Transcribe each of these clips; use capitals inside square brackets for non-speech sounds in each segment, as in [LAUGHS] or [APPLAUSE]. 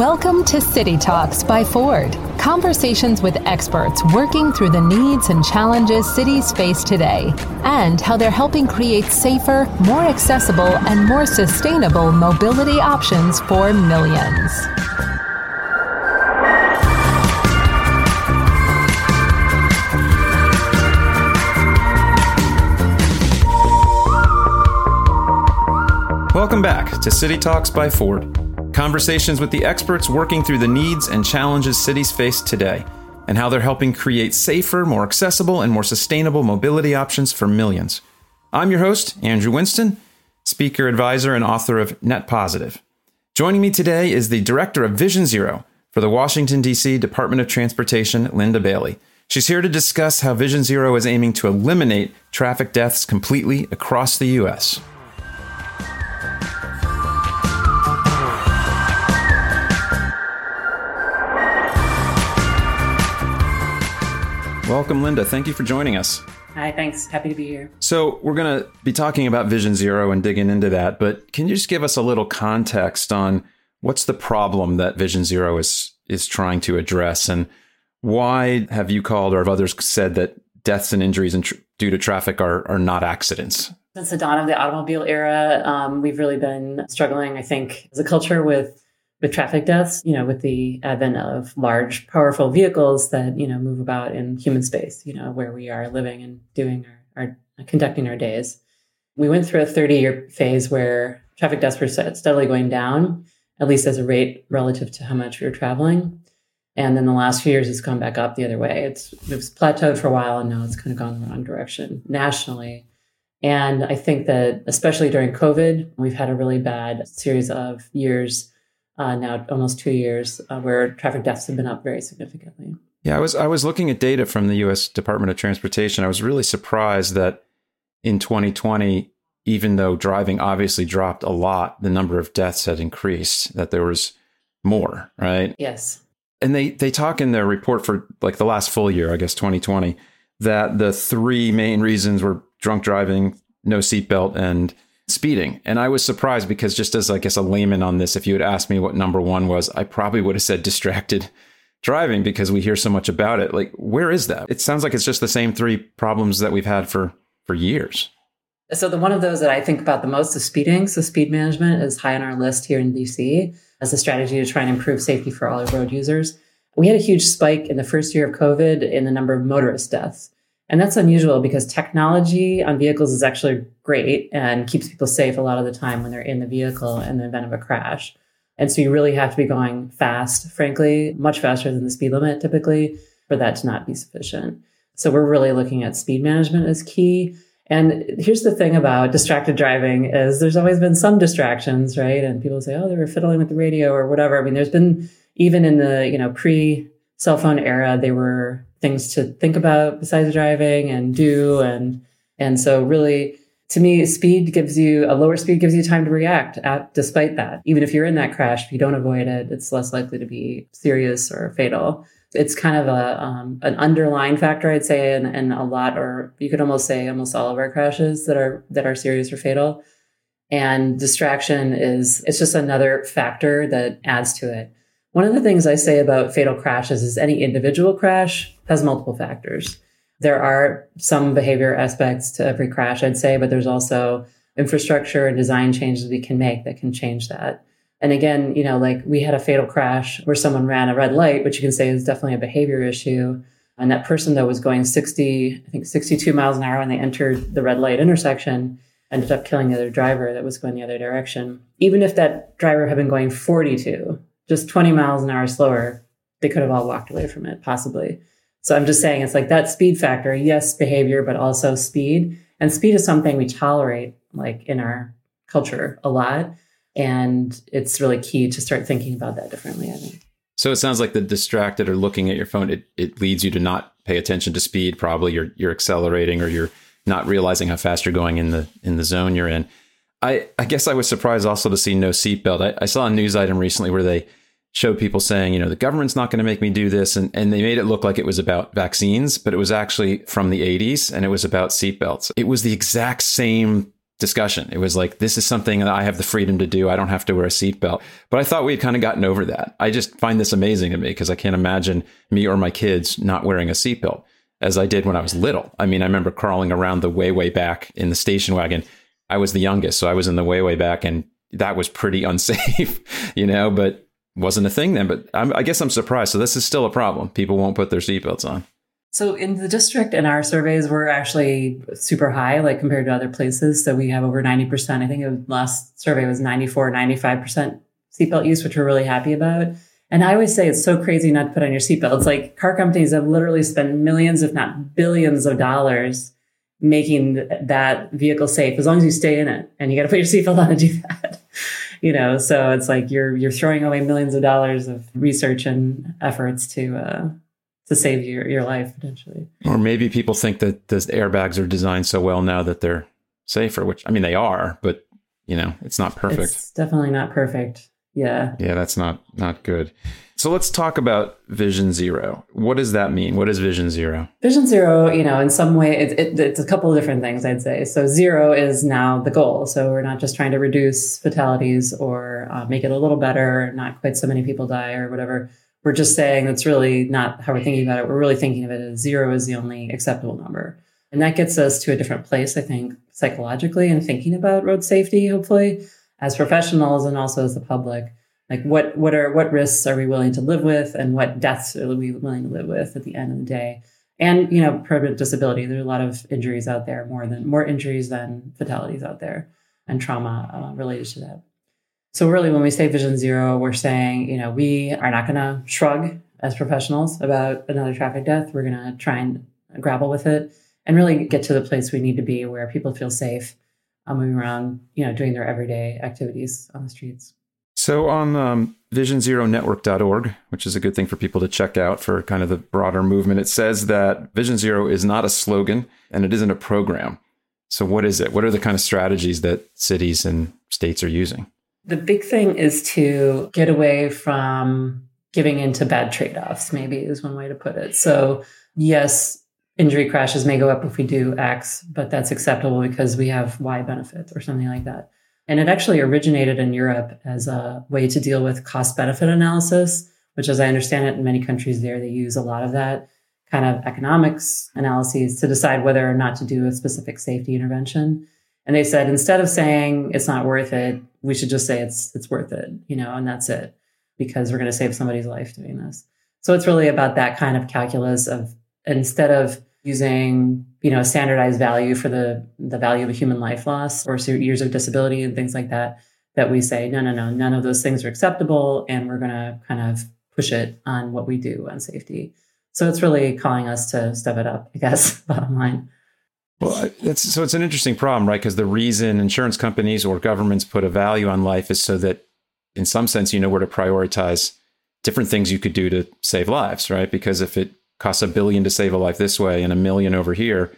Welcome to City Talks by Ford. Conversations with experts working through the needs and challenges cities face today and how they're helping create safer, more accessible, and more sustainable mobility options for millions. Welcome back to City Talks by Ford. Conversations with the experts working through the needs and challenges cities face today, and how they're helping create safer, more accessible, and more sustainable mobility options for millions. I'm your host, Andrew Winston, speaker, advisor, and author of Net Positive. Joining me today is the director of Vision Zero for the Washington, D.C. Department of Transportation, Linda Bailey. She's here to discuss how Vision Zero is aiming to eliminate traffic deaths completely across the U.S. Welcome, Linda. Thank you for joining us. Hi, thanks. Happy to be here. So, we're going to be talking about Vision Zero and digging into that, but can you just give us a little context on what's the problem that Vision Zero is is trying to address and why have you called or have others said that deaths and injuries tr- due to traffic are, are not accidents? Since the dawn of the automobile era, um, we've really been struggling, I think, as a culture with with traffic deaths, you know, with the advent of large, powerful vehicles that, you know, move about in human space, you know, where we are living and doing our, our conducting our days. We went through a 30 year phase where traffic deaths were steadily going down, at least as a rate relative to how much we were traveling. And then the last few years, it's gone back up the other way. It's, it's plateaued for a while and now it's kind of gone the wrong direction nationally. And I think that, especially during COVID, we've had a really bad series of years uh, now almost two years uh, where traffic deaths have been up very significantly. Yeah, I was I was looking at data from the U.S. Department of Transportation. I was really surprised that in 2020, even though driving obviously dropped a lot, the number of deaths had increased. That there was more, right? Yes. And they they talk in their report for like the last full year, I guess 2020, that the three main reasons were drunk driving, no seatbelt, and speeding. And I was surprised because just as I guess a layman on this, if you had asked me what number one was, I probably would have said distracted [LAUGHS] driving because we hear so much about it. Like, where is that? It sounds like it's just the same three problems that we've had for for years. So the one of those that I think about the most is speeding. So speed management is high on our list here in DC as a strategy to try and improve safety for all road users. We had a huge spike in the first year of COVID in the number of motorist deaths. And that's unusual because technology on vehicles is actually great and keeps people safe a lot of the time when they're in the vehicle in the event of a crash. And so you really have to be going fast, frankly, much faster than the speed limit typically for that to not be sufficient. So we're really looking at speed management as key. And here's the thing about distracted driving is there's always been some distractions, right? And people say, oh, they were fiddling with the radio or whatever. I mean, there's been even in the, you know, pre cell phone era, they were things to think about besides driving and do. And, and so really, to me, speed gives you a lower speed gives you time to react at, despite that. Even if you're in that crash, if you don't avoid it, it's less likely to be serious or fatal. It's kind of a um, an underlying factor, I'd say, and, and a lot, or you could almost say almost all of our crashes that are that are serious or fatal. And distraction is it's just another factor that adds to it. One of the things I say about fatal crashes is any individual crash has multiple factors. There are some behavior aspects to every crash, I'd say, but there's also infrastructure and design changes we can make that can change that. And again, you know, like we had a fatal crash where someone ran a red light, which you can say is definitely a behavior issue. And that person, though, was going 60, I think 62 miles an hour when they entered the red light intersection, ended up killing the other driver that was going the other direction. Even if that driver had been going 42, just 20 miles an hour slower, they could have all walked away from it, possibly. So I'm just saying it's like that speed factor, yes, behavior, but also speed. And speed is something we tolerate like in our culture a lot. And it's really key to start thinking about that differently, I think. So it sounds like the distracted or looking at your phone, it, it leads you to not pay attention to speed. Probably you're you're accelerating or you're not realizing how fast you're going in the in the zone you're in. I, I guess I was surprised also to see no seatbelt. I, I saw a news item recently where they showed people saying, you know, the government's not going to make me do this. And, and they made it look like it was about vaccines, but it was actually from the 80s and it was about seatbelts. It was the exact same discussion. It was like, this is something that I have the freedom to do. I don't have to wear a seatbelt. But I thought we had kind of gotten over that. I just find this amazing to me because I can't imagine me or my kids not wearing a seatbelt as I did when I was little. I mean, I remember crawling around the way, way back in the station wagon. I was the youngest, so I was in the way, way back, and that was pretty [LAUGHS] unsafe, you know, but wasn't a thing then. But I'm, I guess I'm surprised. So this is still a problem. People won't put their seatbelts on. So in the district, in our surveys, we're actually super high, like compared to other places. So we have over 90%. I think the last survey was 94, 95% seatbelt use, which we're really happy about. And I always say it's so crazy not to put on your seatbelt. It's like car companies have literally spent millions, if not billions of dollars making that vehicle safe as long as you stay in it and you got to put your seatbelt on to do that [LAUGHS] you know so it's like you're you're throwing away millions of dollars of research and efforts to uh to save your, your life potentially. Or maybe people think that the airbags are designed so well now that they're safer which i mean they are but you know it's not perfect. It's definitely not perfect. Yeah. Yeah that's not not good so let's talk about Vision Zero. What does that mean? What is Vision Zero? Vision Zero, you know, in some way, it, it, it's a couple of different things, I'd say. So zero is now the goal. So we're not just trying to reduce fatalities or uh, make it a little better, not quite so many people die or whatever. We're just saying that's really not how we're thinking about it. We're really thinking of it as zero is the only acceptable number. And that gets us to a different place, I think, psychologically and thinking about road safety, hopefully, as professionals and also as the public like what what are what risks are we willing to live with and what deaths are we willing to live with at the end of the day? And you know permanent disability. There's a lot of injuries out there more than more injuries than fatalities out there and trauma uh, related to that. So really when we say vision zero we're saying you know we are not going to shrug as professionals about another traffic death. We're going to try and grapple with it and really get to the place we need to be where people feel safe moving around you know doing their everyday activities on the streets so on um, visionzeronetwork.org, which is a good thing for people to check out for kind of the broader movement, it says that Vision Zero is not a slogan and it isn't a program. So what is it? What are the kind of strategies that cities and states are using? The big thing is to get away from giving into bad trade-offs, maybe is one way to put it. So yes, injury crashes may go up if we do X, but that's acceptable because we have Y benefits or something like that. And it actually originated in Europe as a way to deal with cost benefit analysis, which, as I understand it, in many countries there, they use a lot of that kind of economics analyses to decide whether or not to do a specific safety intervention. And they said instead of saying it's not worth it, we should just say it's it's worth it, you know, and that's it, because we're going to save somebody's life doing this. So it's really about that kind of calculus of instead of using you know standardized value for the the value of a human life loss or years of disability and things like that that we say no no no none of those things are acceptable and we're going to kind of push it on what we do on safety. So it's really calling us to step it up i guess [LAUGHS] bottom line. Well so it's an interesting problem right? Because the reason insurance companies or governments put a value on life is so that in some sense you know where to prioritize different things you could do to save lives right? Because if it costs a billion to save a life this way and a million over here,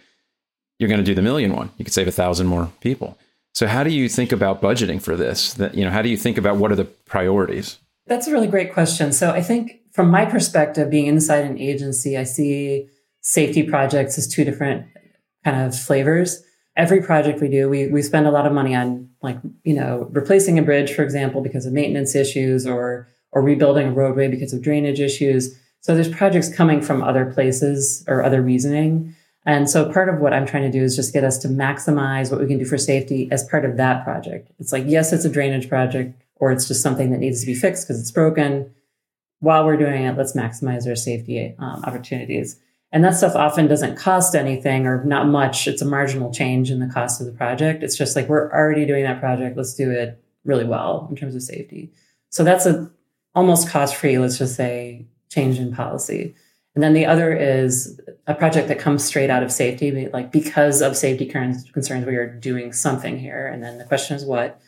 you're going to do the million one. You could save a thousand more people. So how do you think about budgeting for this? That you know, how do you think about what are the priorities? That's a really great question. So I think from my perspective, being inside an agency, I see safety projects as two different kind of flavors. Every project we do, we we spend a lot of money on like, you know, replacing a bridge, for example, because of maintenance issues or or rebuilding a roadway because of drainage issues. So there's projects coming from other places or other reasoning. And so part of what I'm trying to do is just get us to maximize what we can do for safety as part of that project. It's like, yes, it's a drainage project, or it's just something that needs to be fixed because it's broken. While we're doing it, let's maximize our safety um, opportunities. And that stuff often doesn't cost anything or not much. It's a marginal change in the cost of the project. It's just like, we're already doing that project. Let's do it really well in terms of safety. So that's a almost cost free, let's just say, change in policy. And then the other is a project that comes straight out of safety, like because of safety concerns, we are doing something here. And then the question is what,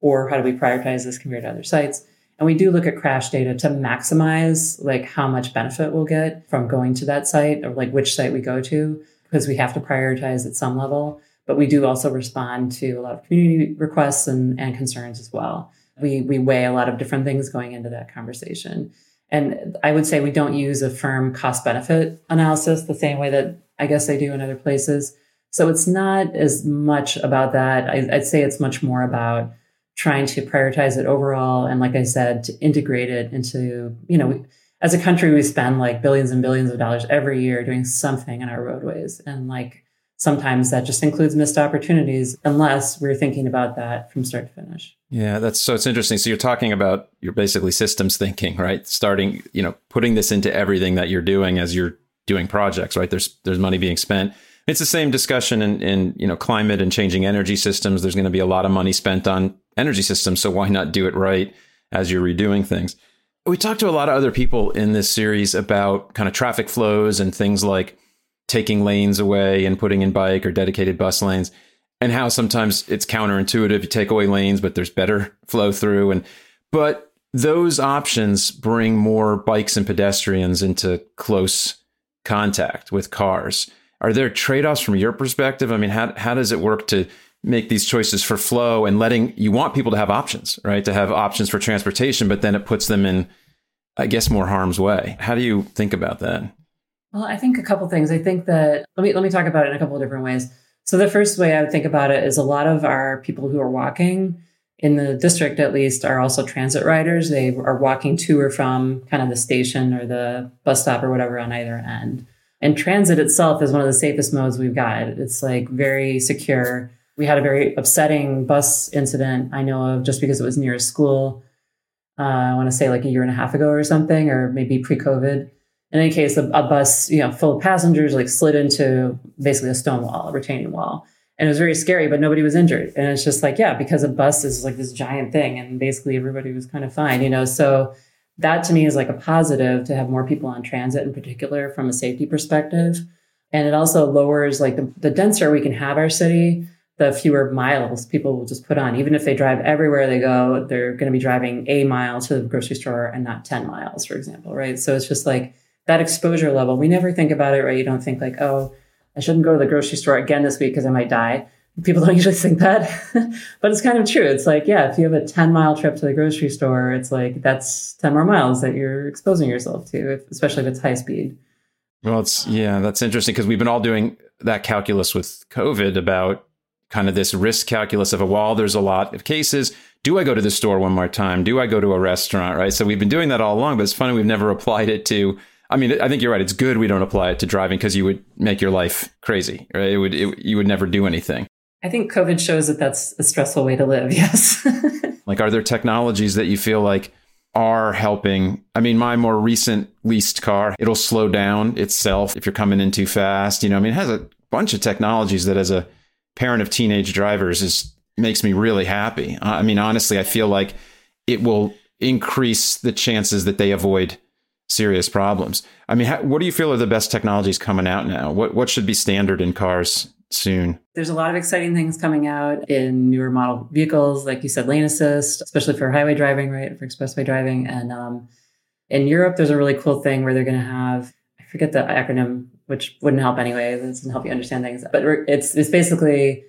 or how do we prioritize this compared to other sites? And we do look at crash data to maximize like how much benefit we'll get from going to that site or like which site we go to, because we have to prioritize at some level. But we do also respond to a lot of community requests and, and concerns as well. We, we weigh a lot of different things going into that conversation. And I would say we don't use a firm cost benefit analysis the same way that I guess they do in other places. So it's not as much about that. I, I'd say it's much more about trying to prioritize it overall. And like I said, to integrate it into, you know, as a country, we spend like billions and billions of dollars every year doing something in our roadways. And like sometimes that just includes missed opportunities unless we're thinking about that from start to finish. Yeah, that's so it's interesting. So you're talking about you're basically systems thinking, right? Starting, you know, putting this into everything that you're doing as you're doing projects, right? There's there's money being spent. It's the same discussion in, in you know climate and changing energy systems. There's going to be a lot of money spent on energy systems, so why not do it right as you're redoing things? We talked to a lot of other people in this series about kind of traffic flows and things like taking lanes away and putting in bike or dedicated bus lanes and how sometimes it's counterintuitive. You take away lanes but there's better [LAUGHS] flow through. And but those options bring more bikes and pedestrians into close contact with cars. Are there trade-offs from your perspective? I mean how, how does it work to make these choices for flow and letting you want people to have options right? To have options for transportation but then it puts them in i guess more harm's way. How do you think about that well, I think a couple things. I think that let me let me talk about it in a couple of different ways. So the first way I would think about it is a lot of our people who are walking in the district at least are also transit riders. They are walking to or from kind of the station or the bus stop or whatever on either end. And transit itself is one of the safest modes we've got. It's like very secure. We had a very upsetting bus incident I know of just because it was near a school. Uh, I want to say like a year and a half ago or something, or maybe pre COVID in any case, a, a, bus, you know, full of passengers like slid into basically a stone wall, a retaining wall. And it was very scary, but nobody was injured. And it's just like, yeah, because a bus is like this giant thing and basically everybody was kind of fine, you know? So that to me is like a positive to have more people on transit in particular from a safety perspective. And it also lowers like the, the denser we can have our city, the fewer miles people will just put on. Even if they drive everywhere they go, they're going to be driving a mile to the grocery store and not 10 miles, for example, right? So it's just like, that exposure level, we never think about it, right? You don't think like, oh, I shouldn't go to the grocery store again this week because I might die. People [LAUGHS] don't usually think that, [LAUGHS] but it's kind of true. It's like, yeah, if you have a 10 mile trip to the grocery store, it's like that's 10 more miles that you're exposing yourself to, if, especially if it's high speed. Well, it's, yeah, that's interesting because we've been all doing that calculus with COVID about kind of this risk calculus of a wall. There's a lot of cases. Do I go to the store one more time? Do I go to a restaurant? Right. So we've been doing that all along, but it's funny we've never applied it to I mean, I think you're right. It's good we don't apply it to driving because you would make your life crazy. Right? It would. It, you would never do anything. I think COVID shows that that's a stressful way to live. [LAUGHS] Yes. like, are there technologies that you feel like are helping? I mean, my more recent leased car, it'll slow down itself if you're coming in too fast. You know, I mean, it has a bunch of technologies that, as a parent of teenage drivers, is makes me really happy. I mean, honestly, I feel like it will increase the chances that they avoid serious problems. I mean, how, what do you feel are the best technologies coming out now? What what should be standard in cars soon? There's a lot of exciting things coming out in newer model vehicles, like you said, lane assist, especially for highway driving, right, for expressway driving. And um, in Europe, there's a really cool thing where they're going to have I forget the acronym, which wouldn't help anyway. It doesn't help you understand things, but it's it's basically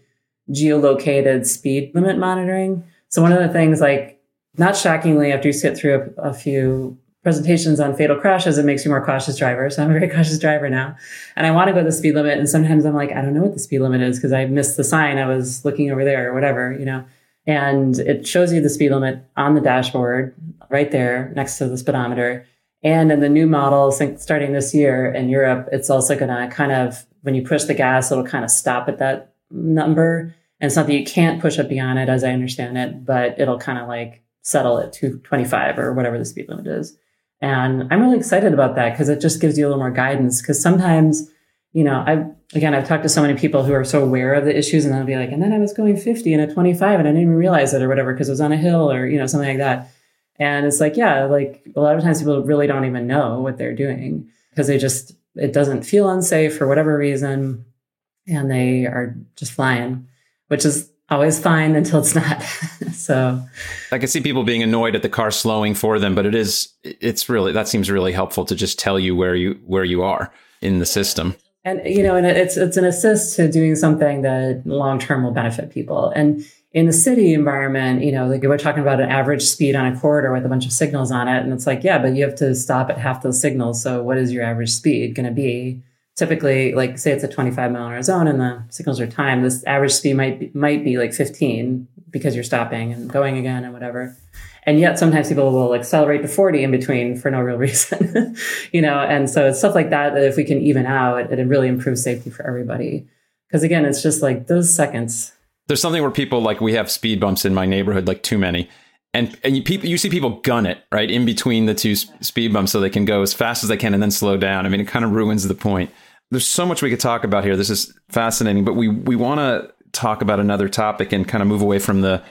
geolocated speed limit monitoring. So one of the things, like not shockingly, after you sit through a, a few presentations on fatal crashes, it makes you more cautious driver. So I'm a very cautious driver now. And I want to go the speed limit. And sometimes I'm like, I don't know what the speed limit is because I missed the sign. I was looking over there or whatever, you know. And it shows you the speed limit on the dashboard right there next to the speedometer. And in the new models, starting this year in Europe, it's also going to kind of, when you push the gas, it'll kind of stop at that number. And it's not that you can't push up beyond it, as I understand it, but it'll kind of like settle at 225 or whatever the speed limit is. And I'm really excited about that because it just gives you a little more guidance. Because sometimes, you know, I've, again, I've talked to so many people who are so aware of the issues and they'll be like, and then I was going 50 and a 25 and I didn't even realize it or whatever because it was on a hill or, you know, something like that. And it's like, yeah, like a lot of times people really don't even know what they're doing because they just, it doesn't feel unsafe for whatever reason. And they are just flying, which is always fine until it's not. [LAUGHS] so I can see people being annoyed at the car slowing for them, but it is it's really that seems really helpful to just tell you where you where you are in the system. And you know, and it's it's an assist to doing something that long term will benefit people. And in the city environment, you know, like we're talking about an average speed on a corridor with a bunch of signals on it, and it's like, yeah, but you have to stop at half those signals. So what is your average speed going to be? Typically like say it's a 25 mile an hour zone and the signals are timed this average speed might be, might be like 15 because you're stopping and going again and whatever. And yet sometimes people will accelerate to 40 in between [LAUGHS] for no real reason [LAUGHS] you know? And so it's stuff like that that if we can even out it, it really improves safety for everybody. Because again it's just like those seconds. There's something where people like we have speed bumps in my neighborhood like too many. And and you people you see people gun it right in between the two speed bumps so they can go as fast as they can and then slow down. I mean it kind of ruins the point there's so much we could talk about here. This is fascinating, but we we want to talk about another topic and kind of move away from the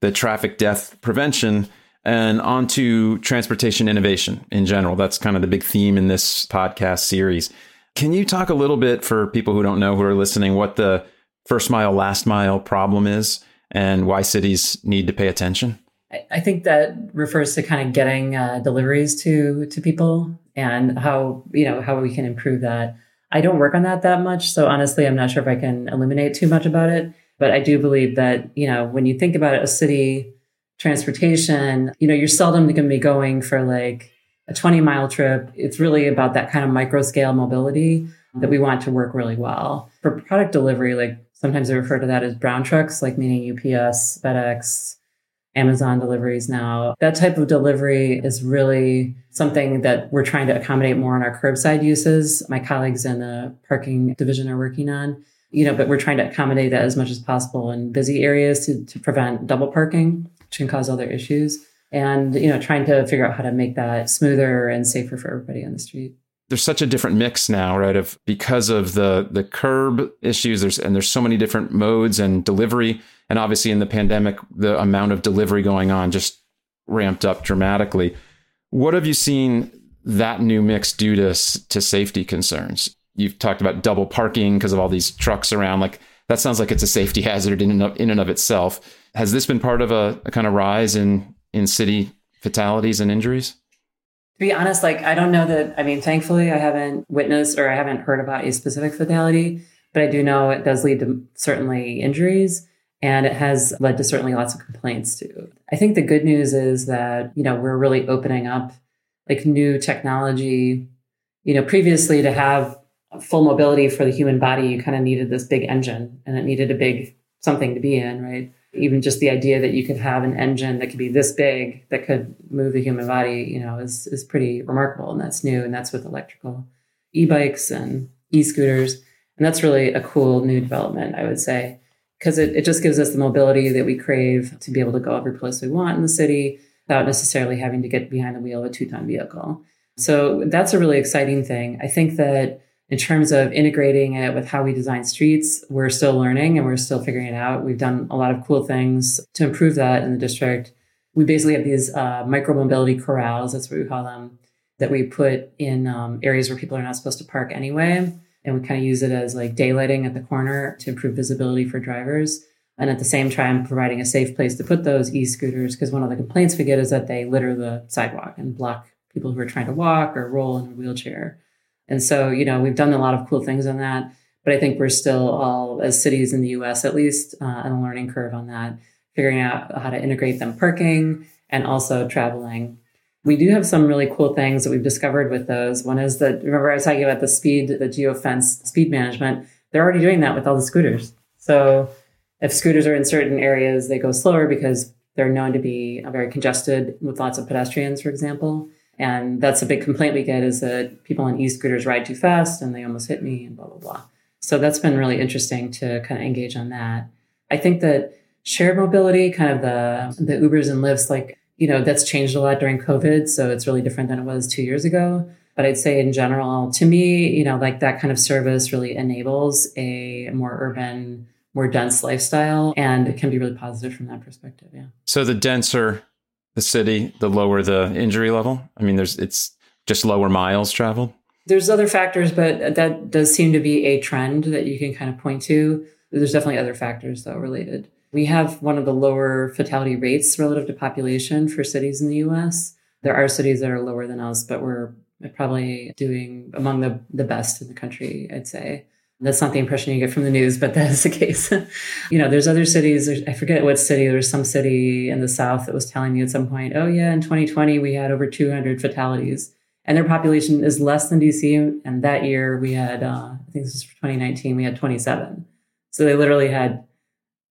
the traffic death prevention and onto transportation innovation in general. That's kind of the big theme in this podcast series. Can you talk a little bit for people who don't know who are listening what the first mile last mile problem is and why cities need to pay attention? I think that refers to kind of getting uh, deliveries to to people and how you know how we can improve that. I don't work on that that much. So honestly, I'm not sure if I can illuminate too much about it. But I do believe that, you know, when you think about a city transportation, you know, you're seldom going to be going for like a 20 mile trip. It's really about that kind of micro scale mobility that we want to work really well. For product delivery, like sometimes I refer to that as brown trucks, like meaning UPS, FedEx, Amazon deliveries now. That type of delivery is really something that we're trying to accommodate more in our curbside uses. My colleagues in the parking division are working on, you know, but we're trying to accommodate that as much as possible in busy areas to, to prevent double parking, which can cause other issues. And, you know, trying to figure out how to make that smoother and safer for everybody on the street there's such a different mix now, right? Of because of the the curb issues, there's and there's so many different modes and delivery, and obviously in the pandemic, the amount of delivery going on just ramped up dramatically. What have you seen that new mix do to to safety concerns? You've talked about double parking because of all these trucks around. Like that sounds like it's a safety [LAUGHS] hazard in and of, in and of itself. Has this been part of a, a kind of rise in in city fatalities and injuries? To be honest, like I don't know that. I mean, thankfully, I haven't witnessed or I haven't heard about a specific fatality, but I do know it does lead to certainly injuries and it has led to certainly lots of complaints too. I think the good news is that, you know, we're really opening up like new technology. You know, previously to have full mobility for the human body, you kind of needed this big engine and it needed a big something to be in, right? even just the idea that you could have an engine that could be this big that could move the human body, you know, is is pretty remarkable, and that's new, and that's with electrical e-bikes and e-scooters, and that's really a cool new development, I would say, because it, it just gives us the mobility that we crave to be able to go every place we want in the city without necessarily having to get behind the wheel of a two-ton vehicle. So that's a really exciting thing. I think that in terms of integrating it with how we design streets, we're still learning and we're still figuring it out. We've done a lot of cool things to improve that in the district. We basically have these uh, micro mobility corrals, that's what we call them, that we put in um, areas where people are not supposed to park anyway. And we kind of use it as like daylighting at the corner to improve visibility for drivers. And at the same time, providing a safe place to put those e scooters, because one of the complaints we get is that they litter the sidewalk and block people who are trying to walk or roll in a wheelchair. And so, you know, we've done a lot of cool things on that, but I think we're still all, as cities in the US at least, uh, on a learning curve on that, figuring out how to integrate them parking and also traveling. We do have some really cool things that we've discovered with those. One is that, remember, I was talking about the speed, the geofence speed management. They're already doing that with all the scooters. So if scooters are in certain areas, they go slower because they're known to be very congested with lots of pedestrians, for example. And that's a big complaint we get is that people on e-scooters ride too fast and they almost hit me and blah, blah, blah. So that's been really interesting to kind of engage on that. I think that shared mobility, kind of the, the Ubers and Lyfts, like, you know, that's changed a lot during COVID. So it's really different than it was two years ago. But I'd say in general, to me, you know, like that kind of service really enables a more urban, more dense lifestyle. And it can be really positive from that perspective. Yeah. So the denser the city, the lower the injury level? I mean, there's it's just lower miles traveled. There's other factors, but that does seem to be a trend that you can kind of point to. There's definitely other factors though related. We have one of the lower fatality rates relative to population for cities in the US. There are cities that are lower than us, but we're probably doing among the, the best in the country, I'd say. That's not the impression you get from the news, but [LAUGHS] that is the case. [LAUGHS] you know, there's other cities. I forget what city. There was some city in the South that was telling me at some point, oh, yeah, in 2020, we had over 200 fatalities. And their population is less than DC. And that year we had uh, I think this was for 2019, we had 27. So they literally had,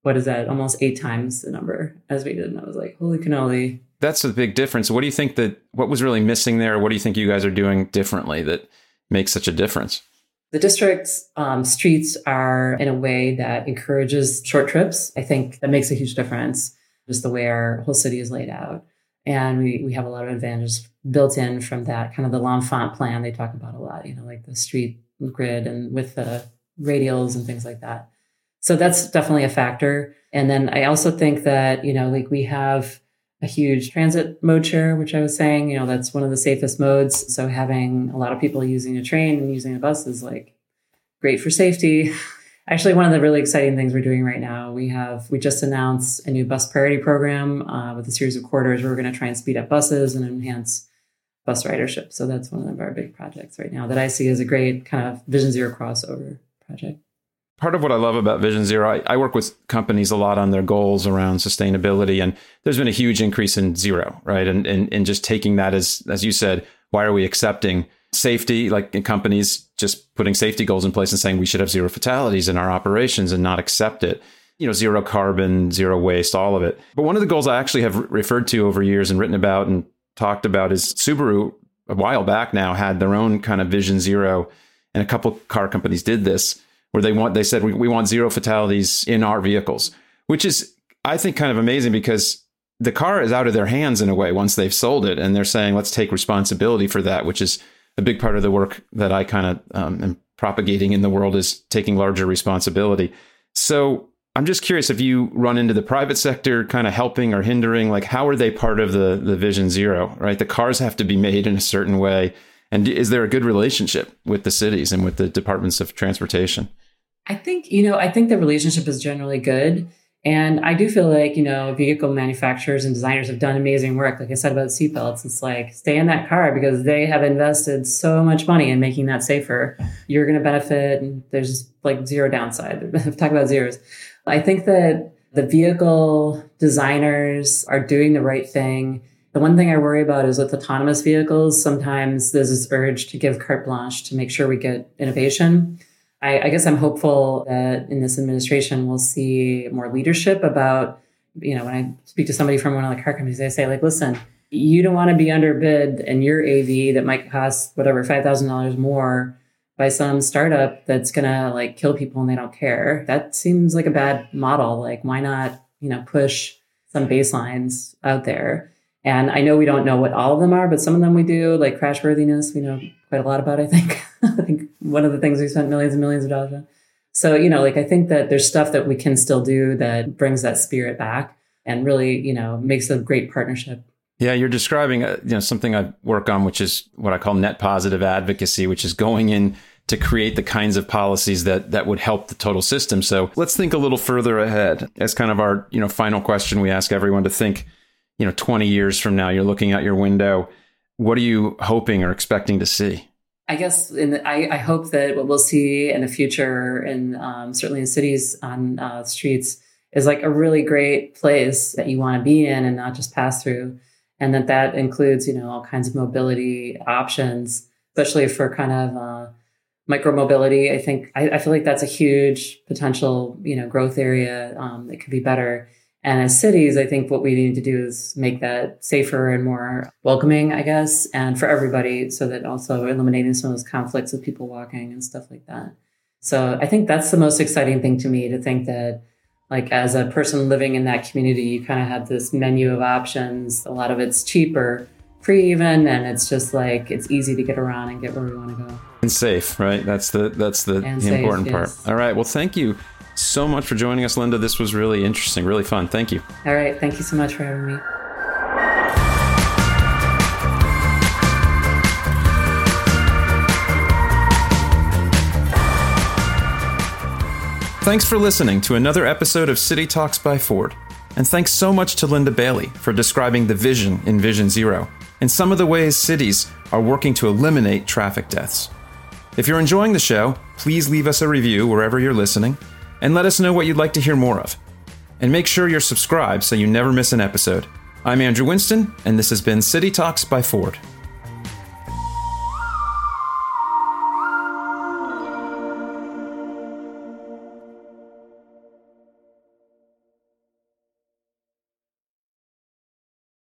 what is that, almost eight times the number as we did. And I was like, holy cannoli. That's a big difference. What do you think that, what was really missing there? What do you think you guys are doing differently that makes such a difference? The district's um, streets are in a way that encourages short trips. I think that makes a huge difference, just the way our whole city is laid out. And we, we have a lot of advantages built in from that kind of the L'Enfant plan they talk about a lot, you know, like the street grid and with the radials and things like that. So that's definitely a factor. And then I also think that, you know, like we have a huge transit mode share, which I was saying, you know, that's one of the safest modes. So having a lot of people using a train and using a bus is like great for safety. [LAUGHS] Actually, one of the really exciting things we're doing right now, we have, we just announced a new bus priority program uh, with a series of corridors where we're going to try and speed up buses and enhance bus ridership. So that's one of our big projects right now that I see as a great kind of Vision Zero crossover project part of what I love about Vision Zero, I, I, work with companies a lot on their goals around sustainability, and there's been a huge increase in zero, right? And and and just taking that as as you said, why are we accepting safety? Like companies just putting safety goals in place and saying we should have zero fatalities in our operations and not accept it. You know, zero carbon, zero waste, all of it. But one of the goals I actually have re- referred to over years and written about and talked about is Subaru a while back now had their own kind of Vision Zero, and a couple car companies did this where they want they said we, we want zero fatalities in our vehicles, which is I think kind of amazing because the car is out of their hands in a way once they've sold it, and they're saying let's take responsibility for that, which is a big part of the work that I kind of um, am propagating in the world is taking larger responsibility. So I'm just curious if you run into the private sector kind of helping or hindering, like how are they part of the the Vision Zero? Right, the cars have to be made in a certain way and is there a good relationship with the cities and with the departments of transportation? I think, you know, I think the relationship is generally good. And I do feel like, you know, vehicle manufacturers and designers have done amazing work. Like I said about seatbelts, it's like stay in that car because they have invested so much money in making that safer. You're going to benefit, and there's like zero downside. [LAUGHS] Talk about zeros. I think that the vehicle designers are doing the right thing the one thing I worry about is with autonomous vehicles, sometimes there's this urge to give carte blanche to make sure we get innovation. I, I guess I'm hopeful that in this administration, we'll see more leadership about, you know, when I speak to somebody from one of the car companies, they say, like, listen, you don't want to be underbid and your AV that might cost whatever, $5,000 more by some startup that's to like kill people and they don't care. That seems like a bad model. Like, why not, you know, push some baselines out there? And I know we don't know what all of them are, but some of them we do, like crashworthiness, we know quite a lot about, I think. [LAUGHS] I think one of the things we spent millions and millions of dollars on. So, you know, like I think that there's stuff that we can still do that brings that spirit back and really, you know, makes a great partnership. Yeah, you're describing uh, you know something I work on, which is what I call net positive advocacy, which is going in to create the kinds of policies that that would help the total system. So let's think a little further ahead. As kind of our you know final question, we ask everyone to think you know 20 years from now you're looking out your window what are you hoping or expecting to see? I guess the, I, I, hope that what we'll see in the future and um, certainly in cities on uh, streets is like a really great place that you want to be in and not just pass through and that that includes you know all kinds of mobility options especially for kind of uh, micro mobility i think I, I, feel like that's a huge potential you know growth area um, that could be better and as cities, I think what we need to do is make that safer and more welcoming, I guess, and for everybody, so that also eliminating some of those conflicts with people walking and stuff like that. So I think that's the most exciting thing to me to think that, like, as a person living in that community, you kind of have this menu of options. A lot of it's cheaper, free even, and it's just like it's easy to get around and get where we want to go. And safe, right? That's the that's the, safe, important yes. part. All right. Well, thank you so much for joining us, Linda. This was really interesting, really fun. Thank you. All right. Thank you so much for having me. Thanks for listening to another episode of City Talks by Ford. And thanks so much to Linda Bailey for describing the vision in Vision Zero and some of the ways cities are working to eliminate traffic deaths. If you're enjoying the show, please leave us a review wherever you're listening and let us know what you'd like to hear more of. And make sure you're subscribed so you never miss an episode. I'm Andrew Winston, and this has been City Talks by Ford.